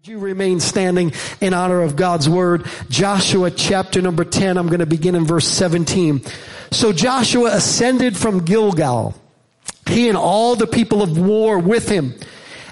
Would you remain standing in honor of God's word? Joshua chapter number 10, I'm going to begin in verse 17. So Joshua ascended from Gilgal, he and all the people of war with him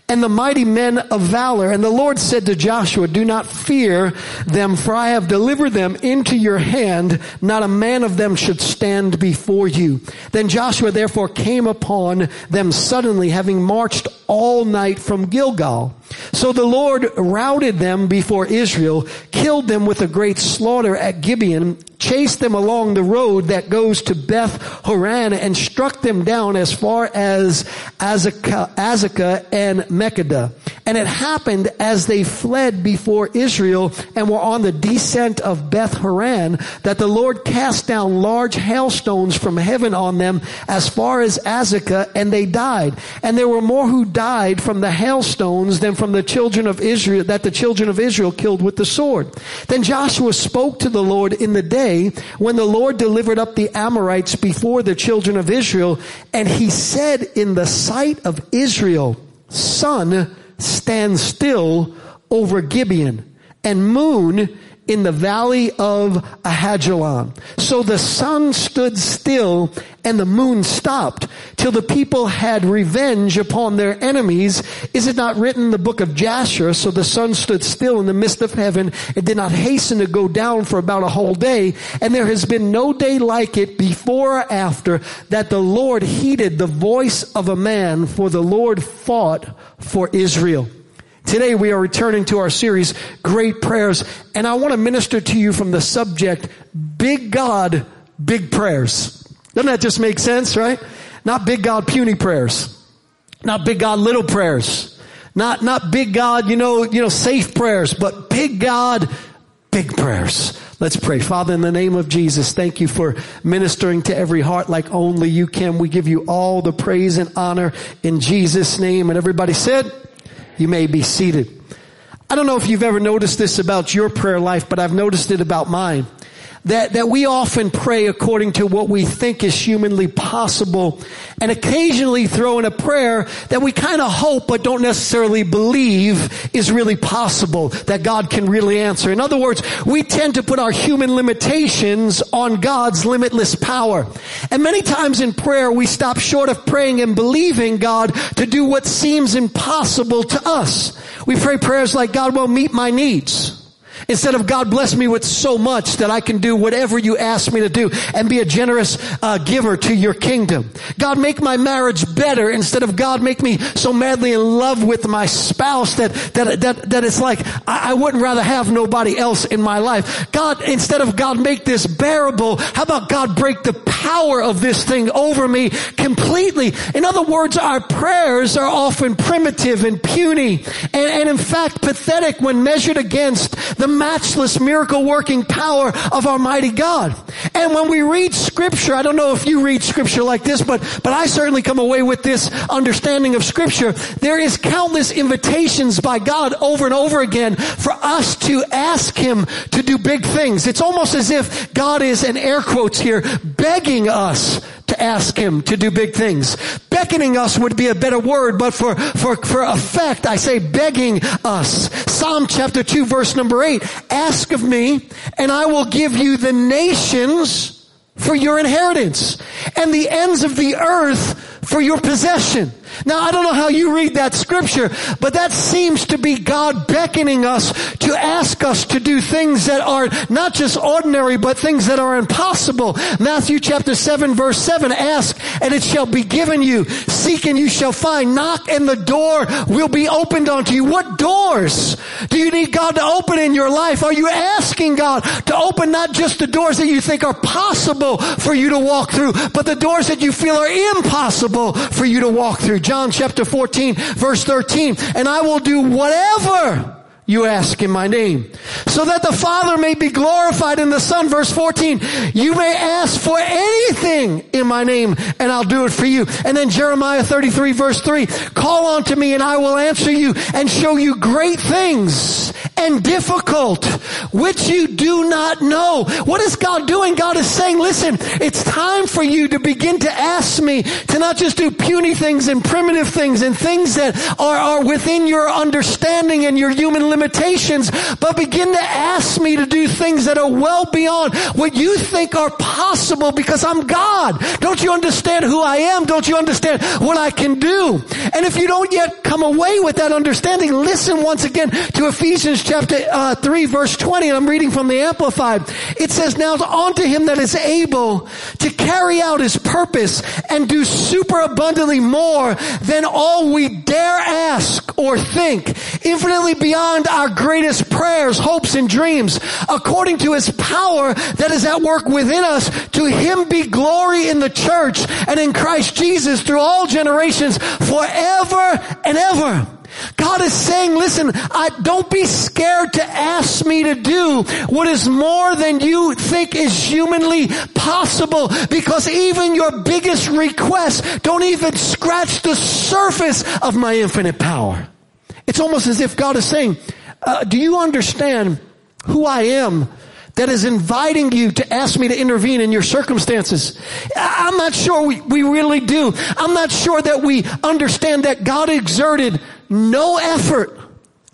and the mighty men of valor. And the Lord said to Joshua, do not fear them, for I have delivered them into your hand. Not a man of them should stand before you. Then Joshua therefore came upon them suddenly, having marched all night from Gilgal. So the Lord routed them before Israel, killed them with a great slaughter at Gibeon, chased them along the road that goes to Beth Horon and struck them down as far as Azekah and Makkedah. And it happened as they fled before Israel and were on the descent of Beth Horon that the Lord cast down large hailstones from heaven on them as far as Azekah and they died. And there were more who died from the hailstones than from the children of Israel, that the children of Israel killed with the sword. Then Joshua spoke to the Lord in the day when the Lord delivered up the Amorites before the children of Israel. And he said in the sight of Israel, sun, stands still over Gibeon and moon in the valley of Ajalon. So the sun stood still and the moon stopped till the people had revenge upon their enemies. Is it not written in the book of Jasher? So the sun stood still in the midst of heaven. and did not hasten to go down for about a whole day. And there has been no day like it before or after that the Lord heeded the voice of a man for the Lord fought for Israel. Today we are returning to our series, Great Prayers, and I want to minister to you from the subject, Big God, Big Prayers. Doesn't that just make sense, right? Not big God, puny prayers. Not big God, little prayers. Not, not big God, you know, you know, safe prayers, but big God, big prayers. Let's pray. Father, in the name of Jesus, thank you for ministering to every heart like only you can. We give you all the praise and honor in Jesus' name. And everybody said, you may be seated. I don't know if you've ever noticed this about your prayer life, but I've noticed it about mine that, that we often pray according to what we think is humanly possible and occasionally throw in a prayer that we kind of hope but don't necessarily believe is really possible, that God can really answer. In other words, we tend to put our human limitations on God's limitless power. And many times in prayer we stop short of praying and believing God to do what seems impossible to us. We pray prayers like God will meet my needs. Instead of God bless me with so much that I can do whatever you ask me to do and be a generous uh, giver to your kingdom. God make my marriage better instead of God make me so madly in love with my spouse that that that, that it's like I, I wouldn't rather have nobody else in my life. God, instead of God make this bearable, how about God break the power of this thing over me completely? In other words, our prayers are often primitive and puny and, and in fact pathetic when measured against the matchless miracle working power of our mighty God. And when we read scripture, I don't know if you read scripture like this, but, but I certainly come away with this understanding of scripture. There is countless invitations by God over and over again for us to ask Him to do big things. It's almost as if God is, in air quotes here, begging us to ask Him to do big things. Beckoning us would be a better word, but for, for, for effect, I say begging us. Psalm chapter 2 verse number 8, ask of me and I will give you the nations for your inheritance and the ends of the earth for your possession. Now I don't know how you read that scripture, but that seems to be God beckoning us to ask us to do things that are not just ordinary, but things that are impossible. Matthew chapter 7 verse 7, ask and it shall be given you. Seek and you shall find. Knock and the door will be opened unto you. What doors do you need God to open in your life? Are you asking God to open not just the doors that you think are possible for you to walk through, but the doors that you feel are impossible for you to walk through? John chapter 14 verse 13. And I will do whatever you ask in my name. So that the Father may be glorified in the Son. Verse 14, you may ask for anything in my name and I'll do it for you. And then Jeremiah 33 verse 3, call on to me and I will answer you and show you great things and difficult, which you do not know. What is God doing? God is saying, listen, it's time for you to begin to ask me to not just do puny things and primitive things and things that are, are within your understanding and your human limitations, but begin to ask me to do things that are well beyond what you think are possible because I'm God. Don't you understand who I am? Don't you understand what I can do? And if you don't yet come away with that understanding, listen once again to Ephesians chapter uh, 3 verse 20. I'm reading from the Amplified. It says, now unto him that is able to carry out his purpose and do super abundantly more than all we dare ask or think, infinitely beyond our greatest prayers, hopes, and dreams, according to his power that is at work within us, to him be glory in the church and in Christ Jesus through all generations forever and ever. God is saying, listen, I, don't be scared to ask me to do what is more than you think is humanly possible because even your biggest requests don't even scratch the surface of my infinite power. It's almost as if God is saying, uh, do you understand who I am that is inviting you to ask me to intervene in your circumstances. I'm not sure we, we really do. I'm not sure that we understand that God exerted no effort,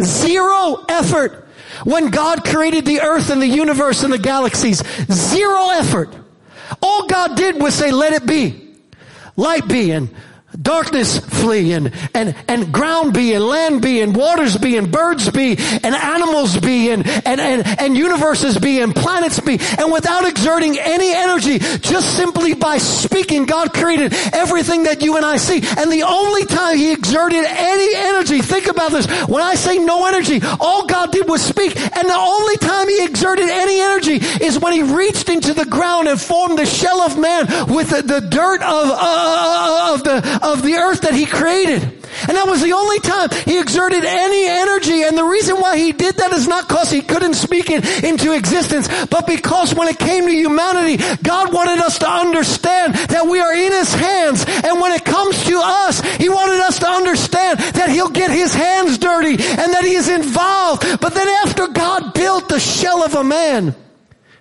zero effort when God created the earth and the universe and the galaxies. Zero effort. All God did was say, let it be. Light be and darkness flee and, and, and ground be and land be and waters be and birds be and animals be and, and, and, and universes be and planets be. And without exerting any energy, just simply by speaking, God created everything that you and I see. And the only time He exerted any energy, think about this, when I say no energy, all God did was speak. And the only time He exerted any energy is when He reached into the ground and formed the shell of man with the, the dirt of, uh, of the, of the earth that he created. And that was the only time he exerted any energy. And the reason why he did that is not because he couldn't speak it into existence, but because when it came to humanity, God wanted us to understand that we are in his hands. And when it comes to us, he wanted us to understand that he'll get his hands dirty and that he is involved. But then after God built the shell of a man,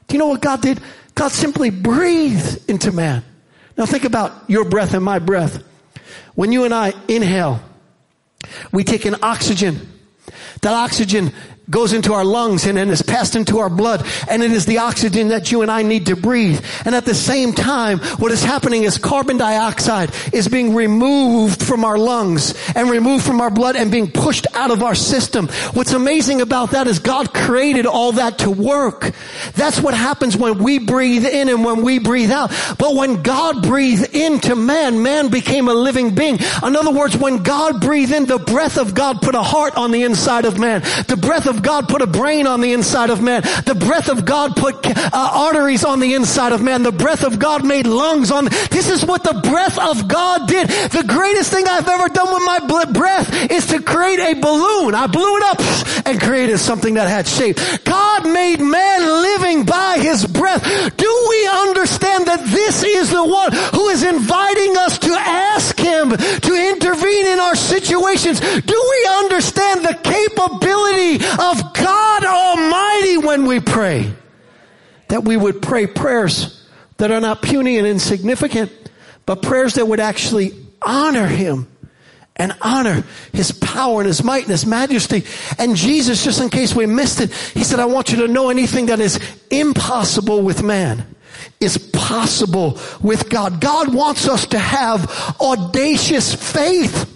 do you know what God did? God simply breathed into man. Now think about your breath and my breath. When you and I inhale, we take in oxygen. That oxygen goes into our lungs and then is passed into our blood. And it is the oxygen that you and I need to breathe. And at the same time, what is happening is carbon dioxide is being removed from our lungs and removed from our blood and being pushed out of our system. What's amazing about that is God created all that to work. That's what happens when we breathe in and when we breathe out. But when God breathed into man, man became a living being. In other words, when God breathed in, the breath of God put a heart on the inside of man. The breath of of God put a brain on the inside of man. The breath of God put uh, arteries on the inside of man. The breath of God made lungs on. This is what the breath of God did. The greatest thing I've ever done with my breath is to create a balloon. I blew it up and created something that had shape. God made man living by his breath. Do we understand that this is the one who is inviting us to ask him to intervene in our situations? Do we understand the capability of God Almighty when we pray. That we would pray prayers that are not puny and insignificant, but prayers that would actually honor Him and honor His power and His might and His majesty. And Jesus, just in case we missed it, He said, I want you to know anything that is impossible with man is possible with God. God wants us to have audacious faith.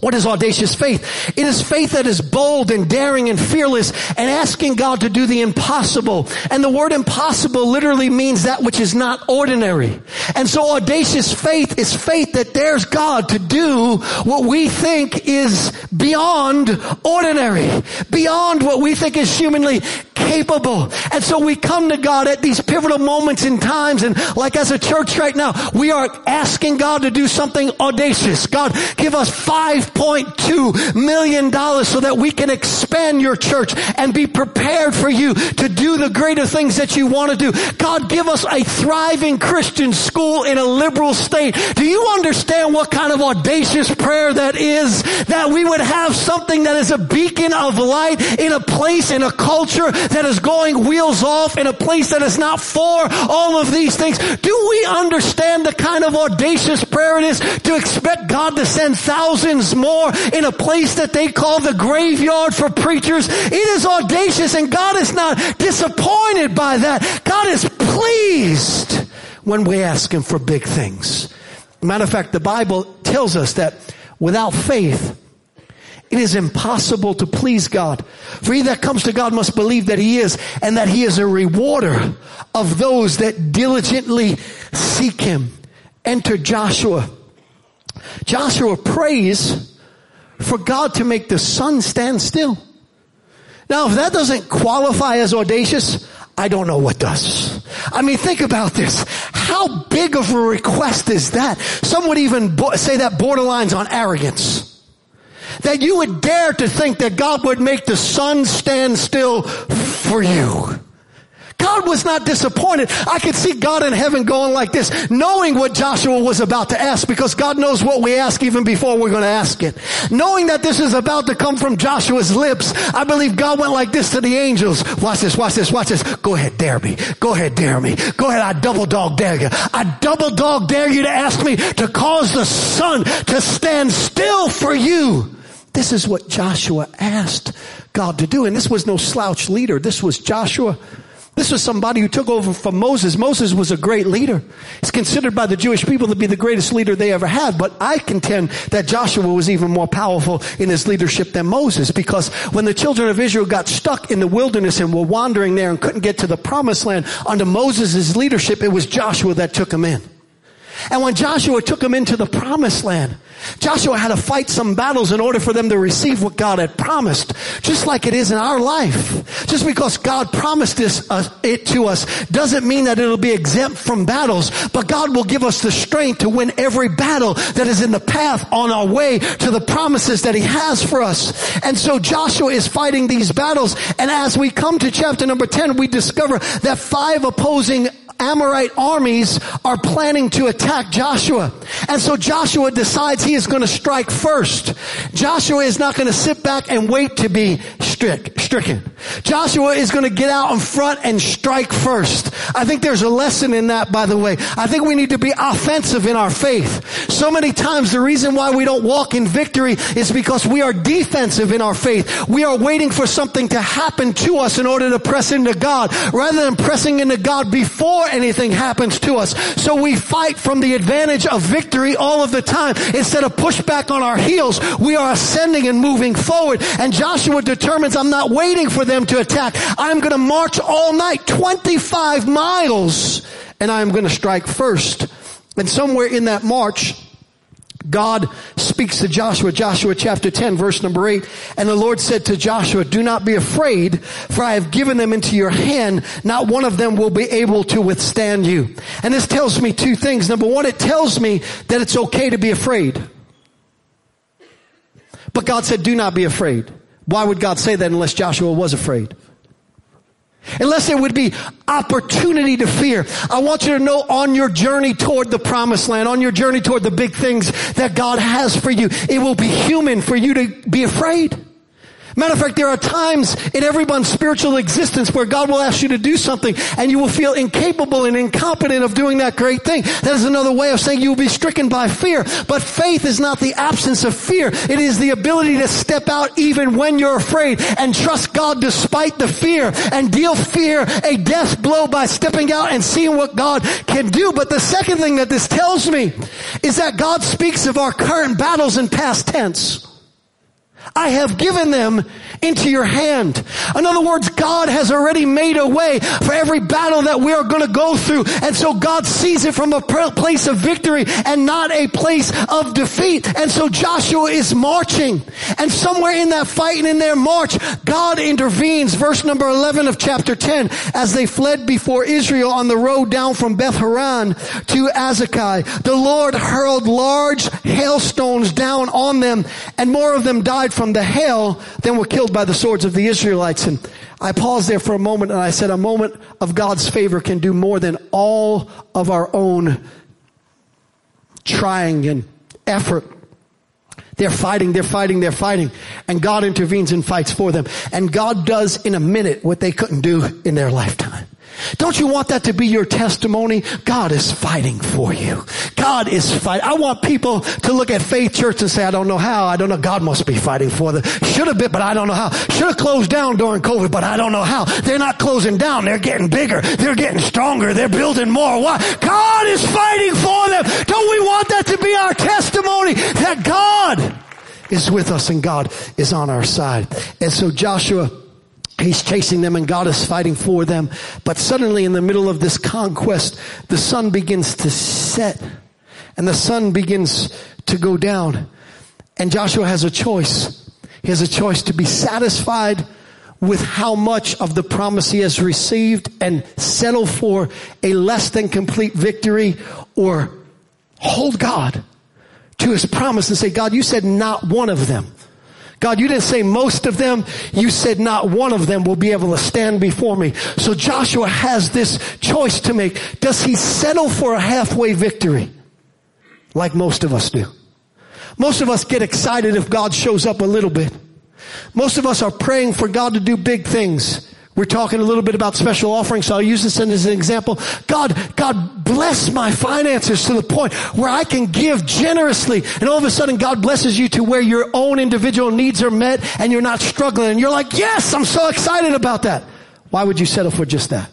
What is audacious faith? It is faith that is bold and daring and fearless and asking God to do the impossible. And the word impossible literally means that which is not ordinary. And so audacious faith is faith that dares God to do what we think is beyond ordinary, beyond what we think is humanly capable. And so we come to God at these pivotal moments in times and like as a church right now, we are asking God to do something audacious. God, give us $5.2 million so that we can expand your church and be prepared for you to do the greater things that you want to do. God, give us a thriving Christian school in a liberal state. Do you understand what kind of audacious prayer that is? That we would have something that is a beacon of light in a place, in a culture that is going wheels off, in a place that is not for all of these things. Do we understand the kind of audacious prayer it is to expect God to send thousands more in a place that they call the graveyard for preachers? It is audacious and God is not disappointed by that. God is pleased when we ask Him for big things. Matter of fact, the Bible tells us that without faith, it is impossible to please God. For he that comes to God must believe that he is and that he is a rewarder of those that diligently seek him. Enter Joshua. Joshua prays for God to make the sun stand still. Now, if that doesn't qualify as audacious, I don't know what does. I mean, think about this. How big of a request is that? Some would even say that borderlines on arrogance that you would dare to think that God would make the sun stand still for you. God was not disappointed. I could see God in heaven going like this, knowing what Joshua was about to ask because God knows what we ask even before we're going to ask it. Knowing that this is about to come from Joshua's lips, I believe God went like this to the angels. Watch this, watch this, watch this. Go ahead, dare me. Go ahead, dare me. Go ahead, I double dog dare you. I double dog dare you to ask me to cause the sun to stand still for you. This is what Joshua asked God to do. And this was no slouch leader. This was Joshua. This was somebody who took over from Moses. Moses was a great leader. He's considered by the Jewish people to be the greatest leader they ever had. But I contend that Joshua was even more powerful in his leadership than Moses because when the children of Israel got stuck in the wilderness and were wandering there and couldn't get to the promised land under Moses' leadership, it was Joshua that took them in. And when Joshua took them into the promised land, Joshua had to fight some battles in order for them to receive what God had promised. Just like it is in our life. Just because God promised this, uh, it to us doesn't mean that it'll be exempt from battles, but God will give us the strength to win every battle that is in the path on our way to the promises that he has for us. And so Joshua is fighting these battles. And as we come to chapter number 10, we discover that five opposing Amorite armies are planning to attack Joshua. And so Joshua decides he is going to strike first. Joshua is not going to sit back and wait to be strick, stricken. Joshua is going to get out in front and strike first. I think there's a lesson in that, by the way. I think we need to be offensive in our faith. So many times the reason why we don't walk in victory is because we are defensive in our faith. We are waiting for something to happen to us in order to press into God rather than pressing into God before anything happens to us. So we fight from the advantage of victory all of the time. Instead of push back on our heels, we are ascending and moving forward. And Joshua determines I'm not waiting for them to attack. I'm going to march all night, 25 miles, and I'm going to strike first. And somewhere in that march, God speaks to Joshua, Joshua chapter 10 verse number 8, and the Lord said to Joshua, do not be afraid, for I have given them into your hand. Not one of them will be able to withstand you. And this tells me two things. Number one, it tells me that it's okay to be afraid. But God said, do not be afraid. Why would God say that unless Joshua was afraid? Unless there would be opportunity to fear. I want you to know on your journey toward the promised land, on your journey toward the big things that God has for you, it will be human for you to be afraid. Matter of fact, there are times in everyone's spiritual existence where God will ask you to do something and you will feel incapable and incompetent of doing that great thing. That is another way of saying you will be stricken by fear. But faith is not the absence of fear. It is the ability to step out even when you're afraid and trust God despite the fear and deal fear a death blow by stepping out and seeing what God can do. But the second thing that this tells me is that God speaks of our current battles in past tense. I have given them into your hand. In other words, God has already made a way for every battle that we are going to go through. And so God sees it from a place of victory and not a place of defeat. And so Joshua is marching and somewhere in that fight and in their march, God intervenes. Verse number 11 of chapter 10, as they fled before Israel on the road down from Beth Horon to Azekah, the Lord hurled large hailstones down on them and more of them died from the hail than were killed by the swords of the Israelites. And I paused there for a moment and I said, a moment of God's favor can do more than all of our own trying and effort. They're fighting, they're fighting, they're fighting. And God intervenes and fights for them. And God does in a minute what they couldn't do in their lifetime. Don't you want that to be your testimony? God is fighting for you. God is fighting. I want people to look at Faith Church and say, I don't know how. I don't know. God must be fighting for them. Should have been, but I don't know how. Should have closed down during COVID, but I don't know how. They're not closing down. They're getting bigger. They're getting stronger. They're building more. Why? God is fighting for them. Don't we want that to be our testimony that God is with us and God is on our side. And so Joshua He's chasing them and God is fighting for them. But suddenly in the middle of this conquest, the sun begins to set and the sun begins to go down. And Joshua has a choice. He has a choice to be satisfied with how much of the promise he has received and settle for a less than complete victory or hold God to his promise and say, God, you said not one of them God, you didn't say most of them. You said not one of them will be able to stand before me. So Joshua has this choice to make. Does he settle for a halfway victory? Like most of us do. Most of us get excited if God shows up a little bit. Most of us are praying for God to do big things. We're talking a little bit about special offerings, so I'll use this as an example. God, God bless my finances to the point where I can give generously, and all of a sudden God blesses you to where your own individual needs are met and you're not struggling, and you're like, yes, I'm so excited about that. Why would you settle for just that?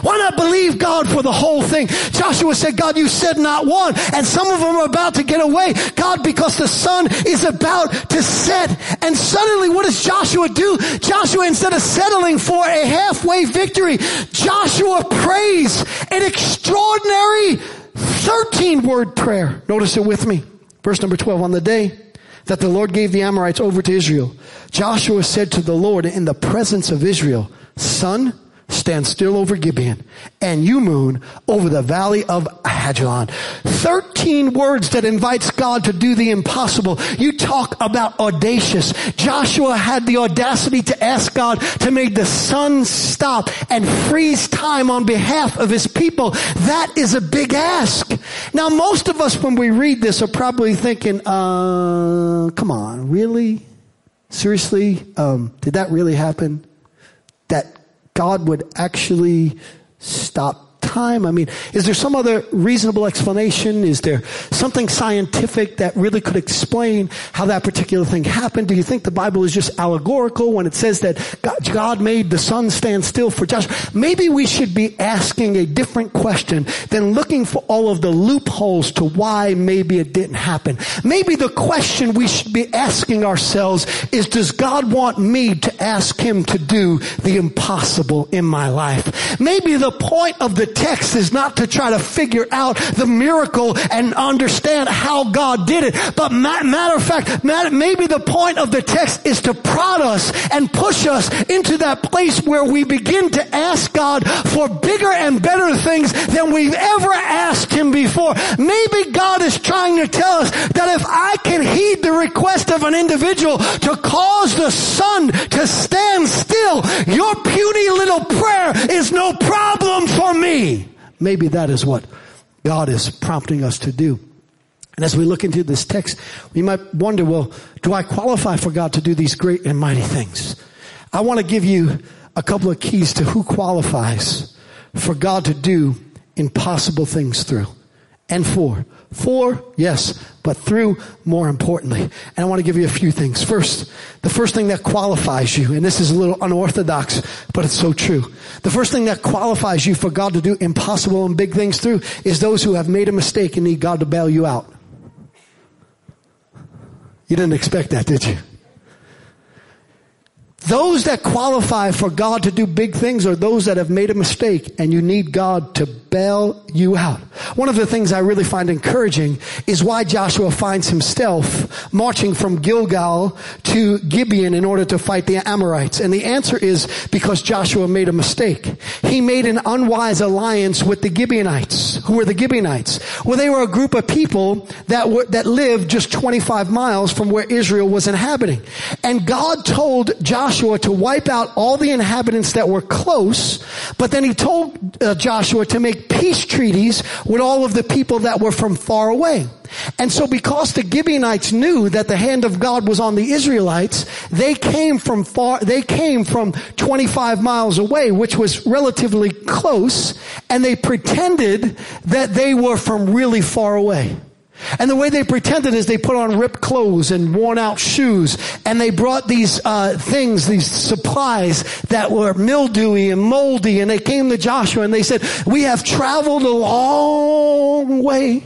Why not believe God for the whole thing? Joshua said, God, you said not one. And some of them are about to get away. God, because the sun is about to set. And suddenly what does Joshua do? Joshua, instead of settling for a halfway victory, Joshua prays an extraordinary 13 word prayer. Notice it with me. Verse number 12. On the day that the Lord gave the Amorites over to Israel, Joshua said to the Lord in the presence of Israel, Sun, stand still over Gibeon, and you moon over the valley of Ajalon. Thirteen words that invites God to do the impossible. You talk about audacious. Joshua had the audacity to ask God to make the sun stop and freeze time on behalf of his people. That is a big ask. Now most of us when we read this are probably thinking, uh, come on, really? Seriously? Um, did that really happen? God would actually stop time? I mean, is there some other reasonable explanation? Is there something scientific that really could explain how that particular thing happened? Do you think the Bible is just allegorical when it says that God made the sun stand still for Joshua? Maybe we should be asking a different question than looking for all of the loopholes to why maybe it didn't happen. Maybe the question we should be asking ourselves is, does God want me to ask Him to do the impossible in my life? Maybe the point of the text is not to try to figure out the miracle and understand how God did it. But matter of fact, maybe the point of the text is to prod us and push us into that place where we begin to ask God for bigger and better things than we've ever asked Him before. Maybe God is trying to tell us that if I can heed the request of an individual to cause the sun to stand still, your puny little prayer is no problem for me. Maybe that is what God is prompting us to do. And as we look into this text, we might wonder, well, do I qualify for God to do these great and mighty things? I want to give you a couple of keys to who qualifies for God to do impossible things through and for. For, yes, but through more importantly. And I want to give you a few things. First, the first thing that qualifies you, and this is a little unorthodox, but it's so true. The first thing that qualifies you for God to do impossible and big things through is those who have made a mistake and need God to bail you out. You didn't expect that, did you? Those that qualify for God to do big things are those that have made a mistake and you need God to bail you out. One of the things I really find encouraging is why Joshua finds himself marching from Gilgal to Gibeon in order to fight the Amorites. And the answer is because Joshua made a mistake. He made an unwise alliance with the Gibeonites. Who were the Gibeonites? Well, they were a group of people that were, that lived just 25 miles from where Israel was inhabiting. And God told Joshua to wipe out all the inhabitants that were close, but then he told uh, Joshua to make peace treaties with all of the people that were from far away. And so because the Gibeonites knew that the hand of God was on the Israelites, they came from far, they came from 25 miles away, which was relatively close, and they pretended that they were from really far away. And the way they pretended is they put on ripped clothes and worn out shoes, and they brought these uh, things, these supplies that were mildewy and moldy, and they came to Joshua and they said, "We have traveled a long way."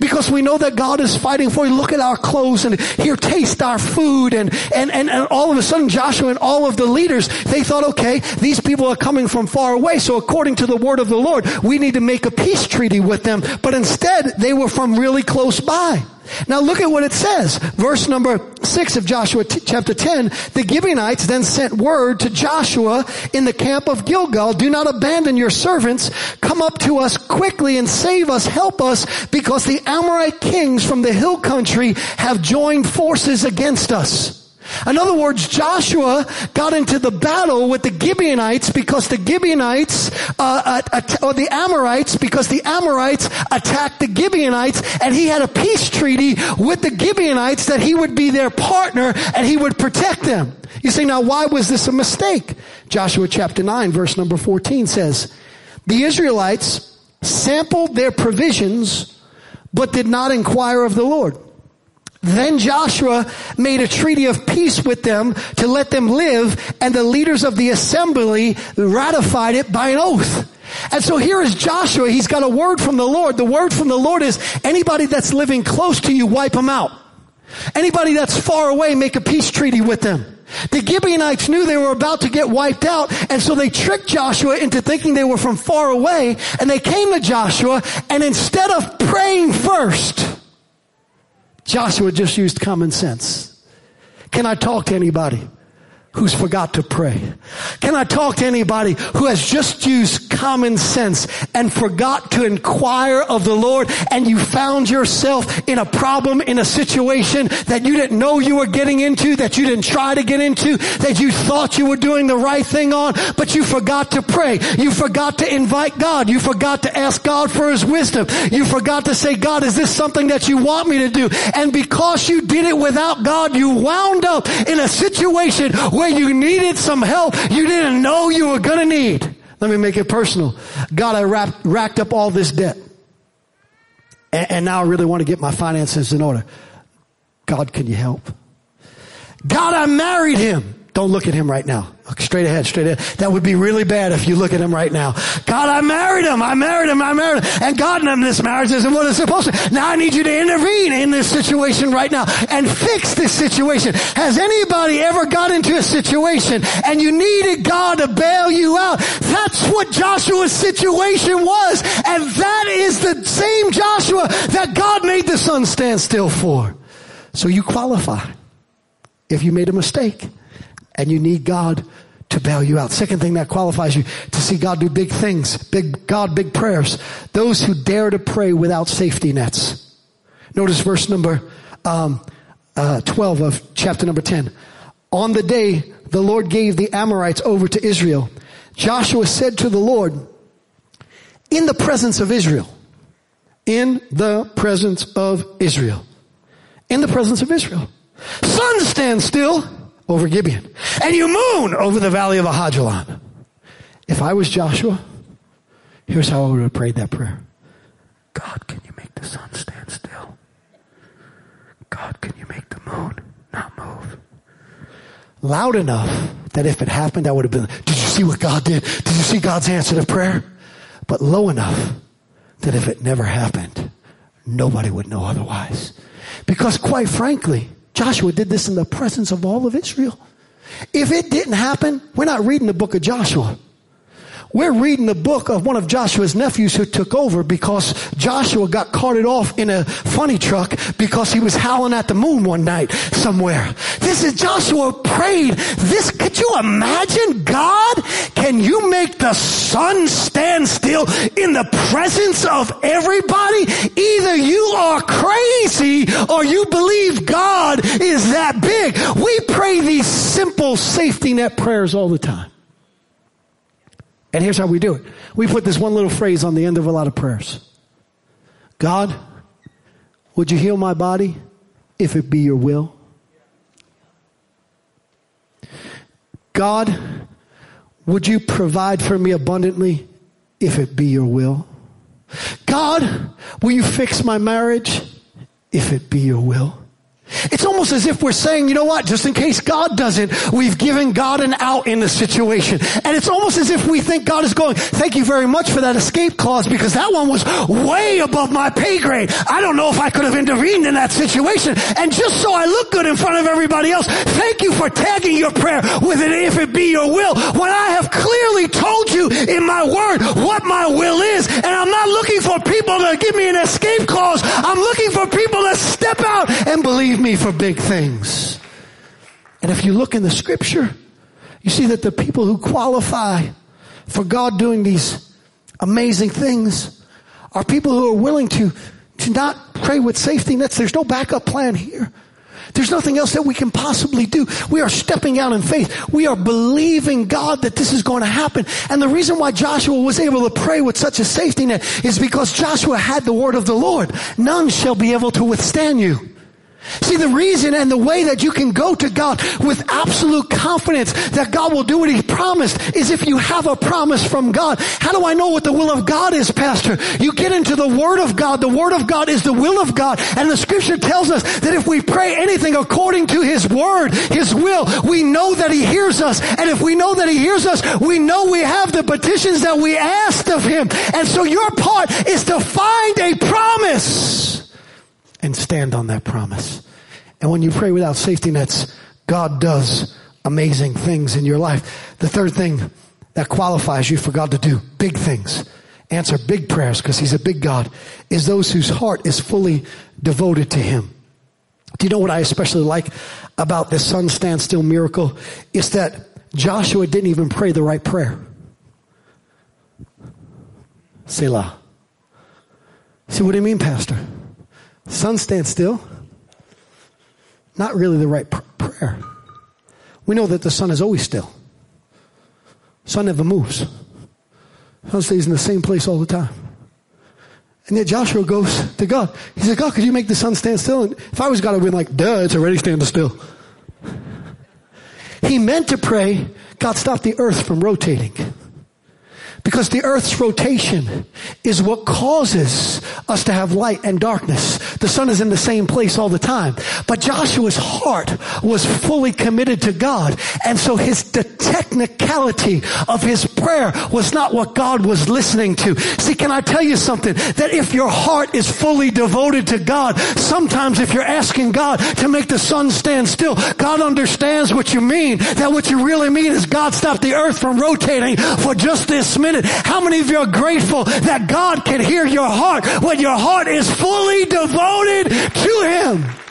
Because we know that God is fighting for you. Look at our clothes and here taste our food and, and, and, and all of a sudden Joshua and all of the leaders, they thought, okay, these people are coming from far away. So according to the word of the Lord, we need to make a peace treaty with them. But instead, they were from really close by. Now look at what it says. Verse number 6 of Joshua t- chapter 10. The Gibeonites then sent word to Joshua in the camp of Gilgal, do not abandon your servants. Come up to us quickly and save us, help us, because the Amorite kings from the hill country have joined forces against us. In other words, Joshua got into the battle with the Gibeonites because the Gibeonites, uh, uh, or the Amorites, because the Amorites attacked the Gibeonites, and he had a peace treaty with the Gibeonites that he would be their partner and he would protect them. You say, now why was this a mistake? Joshua chapter 9 verse number 14 says, the Israelites sampled their provisions, but did not inquire of the Lord. Then Joshua made a treaty of peace with them to let them live, and the leaders of the assembly ratified it by an oath. And so here is Joshua. He's got a word from the Lord. The word from the Lord is anybody that's living close to you, wipe them out. Anybody that's far away, make a peace treaty with them. The Gibeonites knew they were about to get wiped out, and so they tricked Joshua into thinking they were from far away, and they came to Joshua, and instead of praying first, Joshua just used common sense. Can I talk to anybody? who's forgot to pray? Can I talk to anybody who has just used common sense and forgot to inquire of the Lord and you found yourself in a problem, in a situation that you didn't know you were getting into, that you didn't try to get into, that you thought you were doing the right thing on, but you forgot to pray. You forgot to invite God. You forgot to ask God for His wisdom. You forgot to say, God, is this something that you want me to do? And because you did it without God, you wound up in a situation where you needed some help you didn't know you were to need. Let me make it personal. God, I wrapped, racked up all this debt. And, and now I really want to get my finances in order. God, can you help? God, I married him. Don't look at him right now. Look straight ahead, straight ahead. That would be really bad if you look at him right now. God, I married him. I married him. I married him. And God, and this marriage isn't what it's supposed to. Now I need you to intervene in this situation right now and fix this situation. Has anybody ever got into a situation and you needed God to bail you out? That's what Joshua's situation was. And that is the same Joshua that God made the sun stand still for. So you qualify if you made a mistake and you need God to bail you out. Second thing that qualifies you to see God do big things, big God, big prayers. Those who dare to pray without safety nets. Notice verse number um, uh, 12 of chapter number 10. On the day the Lord gave the Amorites over to Israel, Joshua said to the Lord, in the presence of Israel, in the presence of Israel, in the presence of Israel, sun stand still over Gibeon. And you moon over the valley of Ahajalon. If I was Joshua, here's how I would have prayed that prayer. God, can you make the sun stand still? God, can you make the moon not move? Loud enough that if it happened, I would have been, did you see what God did? Did you see God's answer to prayer? But low enough that if it never happened, nobody would know otherwise. Because quite frankly, Joshua did this in the presence of all of Israel. If it didn't happen, we're not reading the book of Joshua. We're reading the book of one of Joshua's nephews who took over because Joshua got carted off in a funny truck because he was howling at the moon one night somewhere. This is Joshua prayed. This, could you imagine God? Can you make the sun stand still in the presence of everybody? Either you are crazy or you believe God is that big. We pray these simple safety net prayers all the time. And here's how we do it. We put this one little phrase on the end of a lot of prayers. God, would you heal my body if it be your will? God, would you provide for me abundantly if it be your will? God, will you fix my marriage if it be your will? It's almost as if we're saying, you know what, just in case God doesn't, we've given God an out in the situation. And it's almost as if we think God is going, thank you very much for that escape clause because that one was way above my pay grade. I don't know if I could have intervened in that situation. And just so I look good in front of everybody else, thank you for tagging your prayer with an if it be your will when I have clearly told you in my word what my will is. And I'm not looking for people to give me an escape clause. I'm looking for people to step out and believe me for big things. And if you look in the scripture, you see that the people who qualify for God doing these amazing things are people who are willing to, to not pray with safety nets. There's no backup plan here. There's nothing else that we can possibly do. We are stepping out in faith. We are believing God that this is going to happen. And the reason why Joshua was able to pray with such a safety net is because Joshua had the word of the Lord. None shall be able to withstand you. See, the reason and the way that you can go to God with absolute confidence that God will do what He promised is if you have a promise from God. How do I know what the will of God is, Pastor? You get into the Word of God. The Word of God is the will of God. And the Scripture tells us that if we pray anything according to His Word, His will, we know that He hears us. And if we know that He hears us, we know we have the petitions that we asked of Him. And so your part is to find a promise and stand on that promise. And when you pray without safety nets, God does amazing things in your life. The third thing that qualifies you for God to do big things, answer big prayers because He's a big God, is those whose heart is fully devoted to Him. Do you know what I especially like about this sun stand still miracle? Is that Joshua didn't even pray the right prayer. Selah. See, what do you mean, Pastor? Sun stands still. Not really the right pr- prayer. We know that the sun is always still. Sun never moves. Sun stays in the same place all the time. And yet Joshua goes to God. He said, God, could you make the sun stand still? And if I was God, I would have been like, duh, it's already standing still. He meant to pray, God, stop the earth from rotating. Because the earth's rotation is what causes us to have light and darkness. The sun is in the same place all the time. But Joshua's heart was fully committed to God. And so his, the technicality of his prayer was not what God was listening to. See, can I tell you something? That if your heart is fully devoted to God, sometimes if you're asking God to make the sun stand still, God understands what you mean. That what you really mean is God stop the earth from rotating for just this minute minute. How many of you are grateful that God can hear your heart when your heart is fully devoted to Him?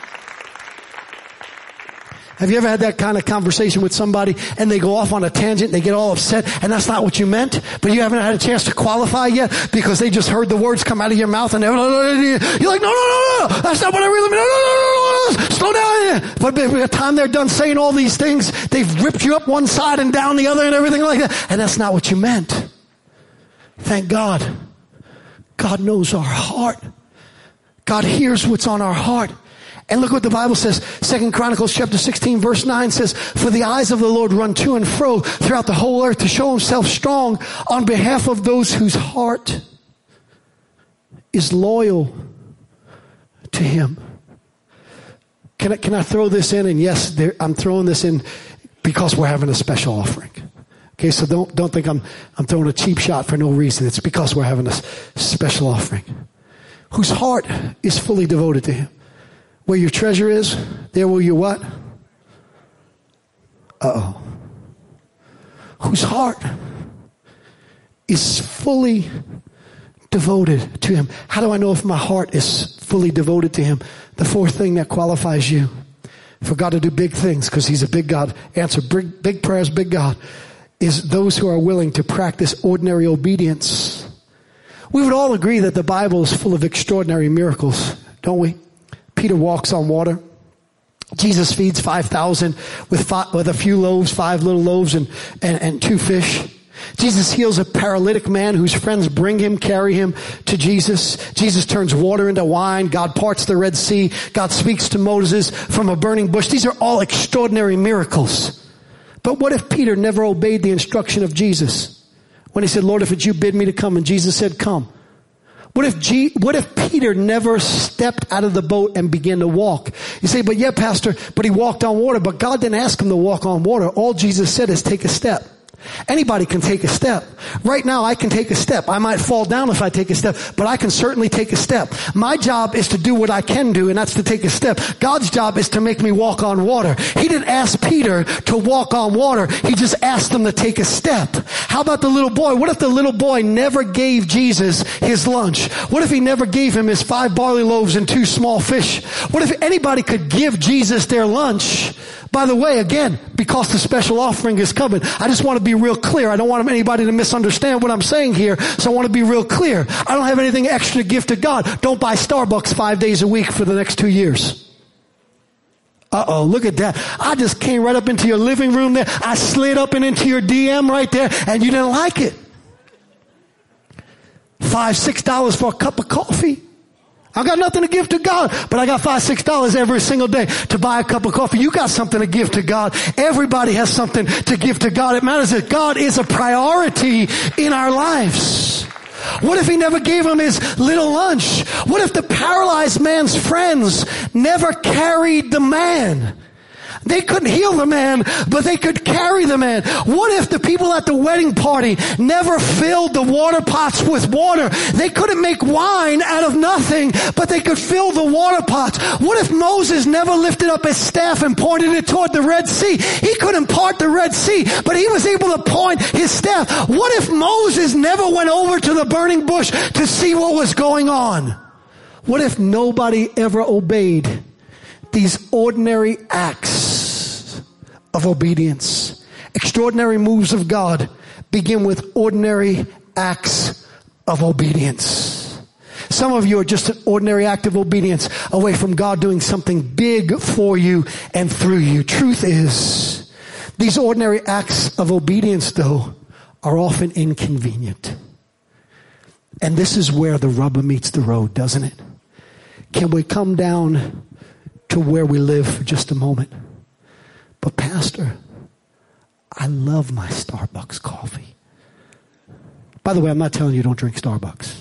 Have you ever had that kind of conversation with somebody and they go off on a tangent, they get all upset, and that's not what you meant, but you haven't had a chance to qualify yet because they just heard the words come out of your mouth and you're like, no, no, no, no, that's not what I really mean. No, no, no, no, no, slow down. But by the time they're done saying all these things, they've ripped you up one side and down the other and everything like that, and that's not what you meant. Thank God. God knows our heart. God hears what's on our heart. And look what the Bible says. Second Chronicles chapter 16 verse 9 says, For the eyes of the Lord run to and fro throughout the whole earth to show himself strong on behalf of those whose heart is loyal to him. Can I, can I throw this in? And yes, there, I'm throwing this in because we're having a special offering. Okay, so don't, don't think I'm, I'm throwing a cheap shot for no reason. It's because we're having a special offering. Whose heart is fully devoted to Him. Where your treasure is, there will your what? Uh-oh. Whose heart is fully devoted to Him. How do I know if my heart is fully devoted to Him? The fourth thing that qualifies you for God to do big things, because He's a big God, answer big, big prayers, big God, is those who are willing to practice ordinary obedience. We would all agree that the Bible is full of extraordinary miracles, don't we? Peter walks on water. Jesus feeds 5,000 with, with a few loaves, five little loaves and, and, and two fish. Jesus heals a paralytic man whose friends bring him, carry him to Jesus. Jesus turns water into wine. God parts the Red Sea. God speaks to Moses from a burning bush. These are all extraordinary miracles. But what if Peter never obeyed the instruction of Jesus? When he said, Lord, if it's you bid me to come, and Jesus said, come. What if G, what if Peter never stepped out of the boat and began to walk? You say, but yeah, pastor, but he walked on water, but God didn't ask him to walk on water. All Jesus said is take a step. Anybody can take a step. Right now I can take a step. I might fall down if I take a step, but I can certainly take a step. My job is to do what I can do and that's to take a step. God's job is to make me walk on water. He didn't ask Peter to walk on water. He just asked him to take a step. How about the little boy? What if the little boy never gave Jesus his lunch? What if he never gave him his five barley loaves and two small fish? What if anybody could give Jesus their lunch? By the way, again, because the special offering is coming, I just want to be real clear. I don't want anybody to misunderstand what I'm saying here, so I want to be real clear. I don't have anything extra to give to God. Don't buy Starbucks five days a week for the next two years. Uh oh, look at that. I just came right up into your living room there. I slid up and into your DM right there, and you didn't like it. Five, six dollars for a cup of coffee. I got nothing to give to God, but I got five, six dollars every single day to buy a cup of coffee. You got something to give to God. Everybody has something to give to God. It matters that God is a priority in our lives. What if he never gave him his little lunch? What if the paralyzed man's friends never carried the man? They couldn't heal the man, but they could carry the man. What if the people at the wedding party never filled the water pots with water? They couldn't make wine out of nothing, but they could fill the water pots. What if Moses never lifted up his staff and pointed it toward the Red Sea? He couldn't part the Red Sea, but he was able to point his staff. What if Moses never went over to the burning bush to see what was going on? What if nobody ever obeyed these ordinary acts of obedience. Extraordinary moves of God begin with ordinary acts of obedience. Some of you are just an ordinary act of obedience away from God doing something big for you and through you. Truth is, these ordinary acts of obedience though are often inconvenient. And this is where the rubber meets the road, doesn't it? Can we come down to where we live for just a moment. But Pastor, I love my Starbucks coffee. By the way, I'm not telling you don't drink Starbucks.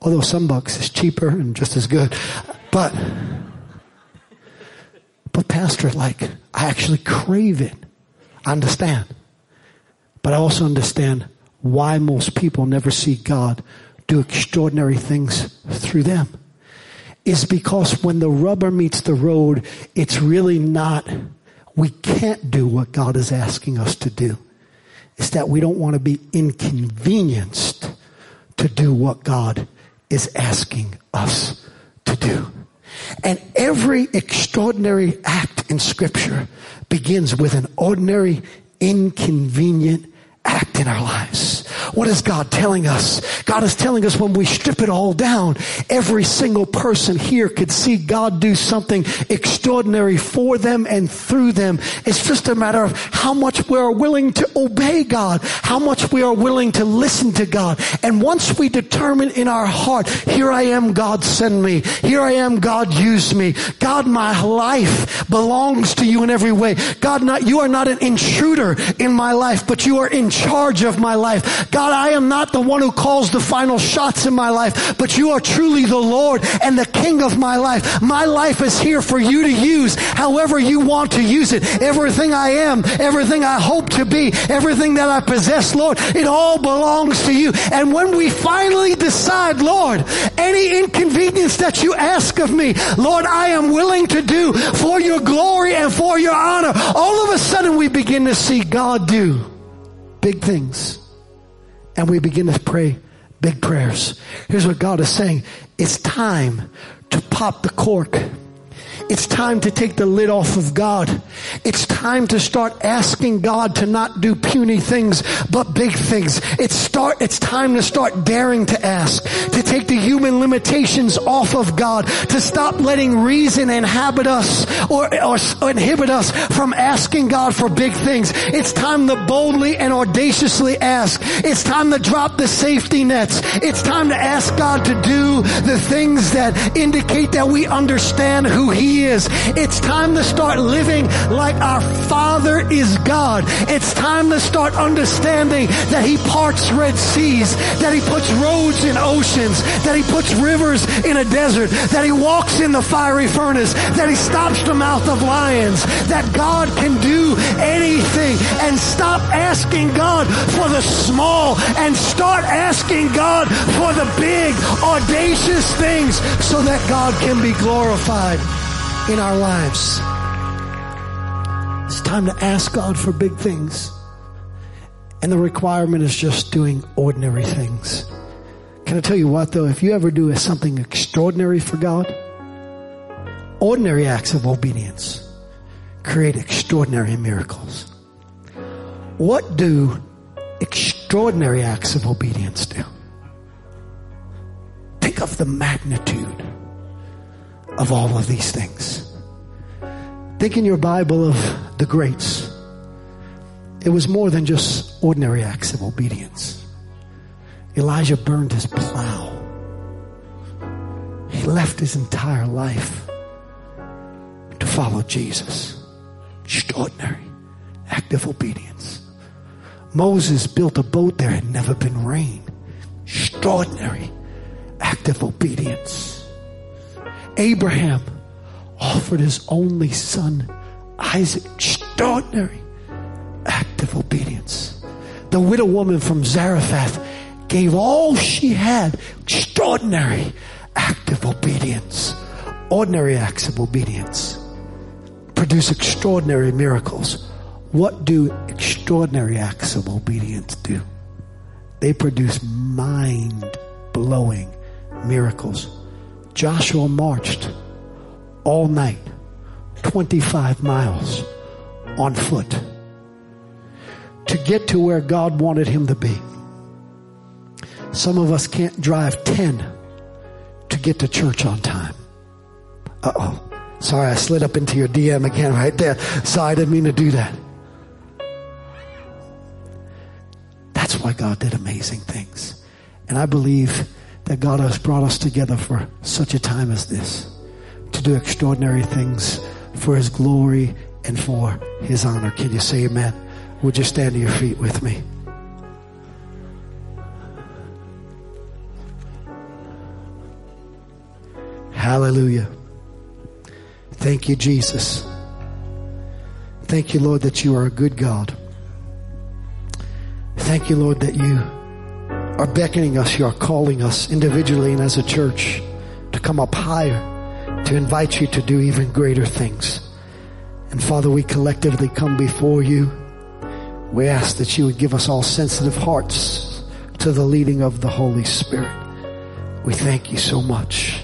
Although some bucks is cheaper and just as good. But, but Pastor, like, I actually crave it. I understand. But I also understand why most people never see God do extraordinary things through them is because when the rubber meets the road, it's really not, we can't do what God is asking us to do. It's that we don't want to be inconvenienced to do what God is asking us to do. And every extraordinary act in scripture begins with an ordinary, inconvenient act in our lives. What is God telling us? God is telling us when we strip it all down, every single person here could see God do something extraordinary for them and through them. It's just a matter of how much we are willing to obey God, how much we are willing to listen to God. And once we determine in our heart, here I am, God send me. Here I am, God use me. God, my life belongs to you in every way. God, not, you are not an intruder in my life, but you are in charge of my life. God, I am not the one who calls the final shots in my life, but you are truly the Lord and the King of my life. My life is here for you to use however you want to use it. Everything I am, everything I hope to be, everything that I possess, Lord, it all belongs to you. And when we finally decide, Lord, any inconvenience that you ask of me, Lord, I am willing to do for your glory and for your honor. All of a sudden we begin to see God do big things. And we begin to pray big prayers. Here's what God is saying. It's time to pop the cork it's time to take the lid off of God. It's time to start asking God to not do puny things, but big things. It's start, it's time to start daring to ask, to take the human limitations off of God, to stop letting reason inhabit us or, or, or inhibit us from asking God for big things. It's time to boldly and audaciously ask. It's time to drop the safety nets. It's time to ask God to do the things that indicate that we understand who He is. It's time to start living like our Father is God. It's time to start understanding that He parts Red Seas, that He puts roads in oceans, that He puts rivers in a desert, that He walks in the fiery furnace, that He stops the mouth of lions, that God can do anything and stop asking God for the small and start asking God for the big, audacious things so that God can be glorified in our lives. It's time to ask God for big things. And the requirement is just doing ordinary things. Can I tell you what though? If you ever do something extraordinary for God, ordinary acts of obedience create extraordinary miracles. What do extraordinary acts of obedience do? Think of the magnitude of all of these things. Think in your Bible of the greats. It was more than just ordinary acts of obedience. Elijah burned his plow. He left his entire life to follow Jesus. Extraordinary act of obedience. Moses built a boat there had never been rain. Extraordinary act of obedience. Abraham offered his only son, Isaac. Extraordinary act of obedience. The widow woman from Zarephath gave all she had. Extraordinary act of obedience. Ordinary acts of obedience produce extraordinary miracles. What do extraordinary acts of obedience do? They produce mind blowing miracles. Joshua marched all night, 25 miles on foot to get to where God wanted him to be. Some of us can't drive 10 to get to church on time. Uh oh. Sorry, I slid up into your DM again right there. Sorry, I didn't mean to do that. That's why God did amazing things. And I believe that God has brought us together for such a time as this to do extraordinary things for His glory and for His honor. Can you say amen? Would you stand to your feet with me? Hallelujah. Thank you, Jesus. Thank you, Lord, that you are a good God. Thank you, Lord, that you are beckoning us, you are calling us individually and as a church to come up higher, to invite you to do even greater things. And Father, we collectively come before you. We ask that you would give us all sensitive hearts to the leading of the Holy Spirit. We thank you so much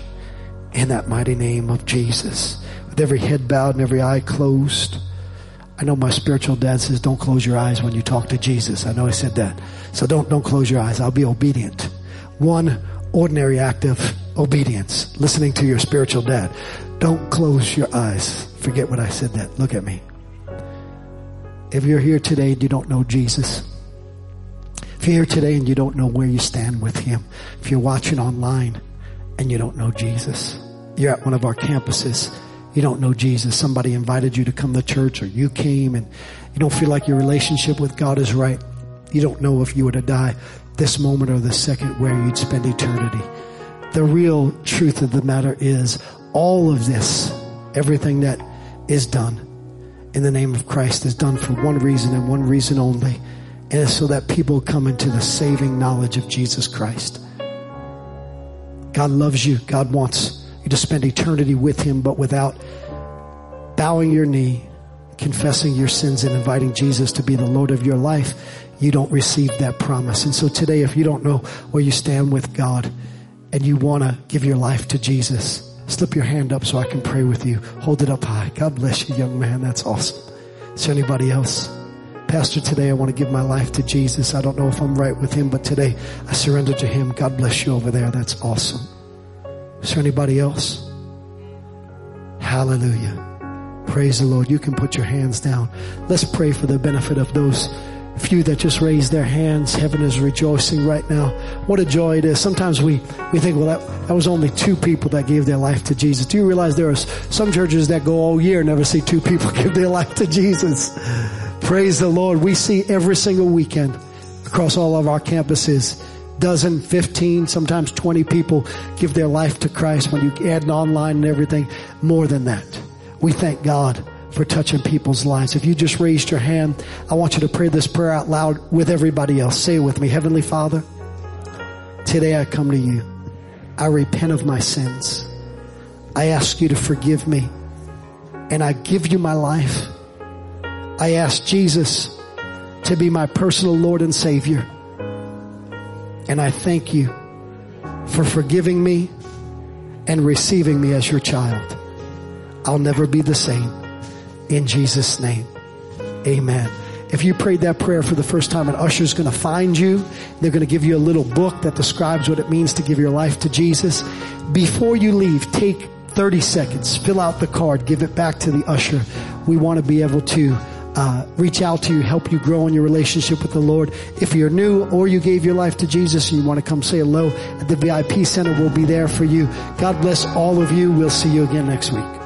in that mighty name of Jesus. With every head bowed and every eye closed. I know my spiritual dad says don't close your eyes when you talk to Jesus. I know he said that. So don't, don't close your eyes. I'll be obedient. One ordinary act of obedience, listening to your spiritual dad. Don't close your eyes. Forget what I said that. Look at me. If you're here today and you don't know Jesus, if you're here today and you don't know where you stand with him, if you're watching online and you don't know Jesus, you're at one of our campuses you don't know Jesus, somebody invited you to come to church or you came and you don't feel like your relationship with God is right, You don't know if you were to die this moment or the second where you'd spend eternity. The real truth of the matter is all of this, everything that is done in the name of Christ is done for one reason and one reason only. And it's so that people come into the saving knowledge of Jesus Christ. God loves you. God wants you to spend eternity with Him, but without bowing your knee, confessing your sins and inviting Jesus to be the Lord of your life, you don't receive that promise. And so today, if you don't know where you stand with God and you want to give your life to Jesus, slip your hand up so I can pray with you. Hold it up high. God bless you, young man. That's awesome. Is there anybody else? Pastor, today I want to give my life to Jesus. I don't know if I'm right with him, but today I surrender to him. God bless you over there. That's awesome. Is there anybody else? Hallelujah. Praise the Lord. You can put your hands down. Let's pray for the benefit of those few that just raised their hands. Heaven is rejoicing right now. What a joy it is. Sometimes we, we think, well, that, that was only two people that gave their life to Jesus. Do you realize there are some churches that go all year never see two people give their life to Jesus? Praise the Lord. We see every single weekend across all of our campuses dozen, 15, sometimes 20 people give their life to Christ when you add online and everything. More than that. We thank God for touching people's lives. If you just raised your hand, I want you to pray this prayer out loud with everybody else. Say it with me. Heavenly Father, today I come to you. I repent of my sins. I ask you to forgive me and I give you my life. I ask Jesus to be my personal Lord and Savior. And I thank you for forgiving me and receiving me as your child. I'll never be the same. In Jesus' name. Amen. If you prayed that prayer for the first time, an usher is going to find you. They're going to give you a little book that describes what it means to give your life to Jesus. Before you leave, take 30 seconds, fill out the card, give it back to the usher. We want to be able to uh, reach out to you, help you grow in your relationship with the Lord. If you're new or you gave your life to Jesus and you want to come say hello at the VIP center, we'll be there for you. God bless all of you. We'll see you again next week.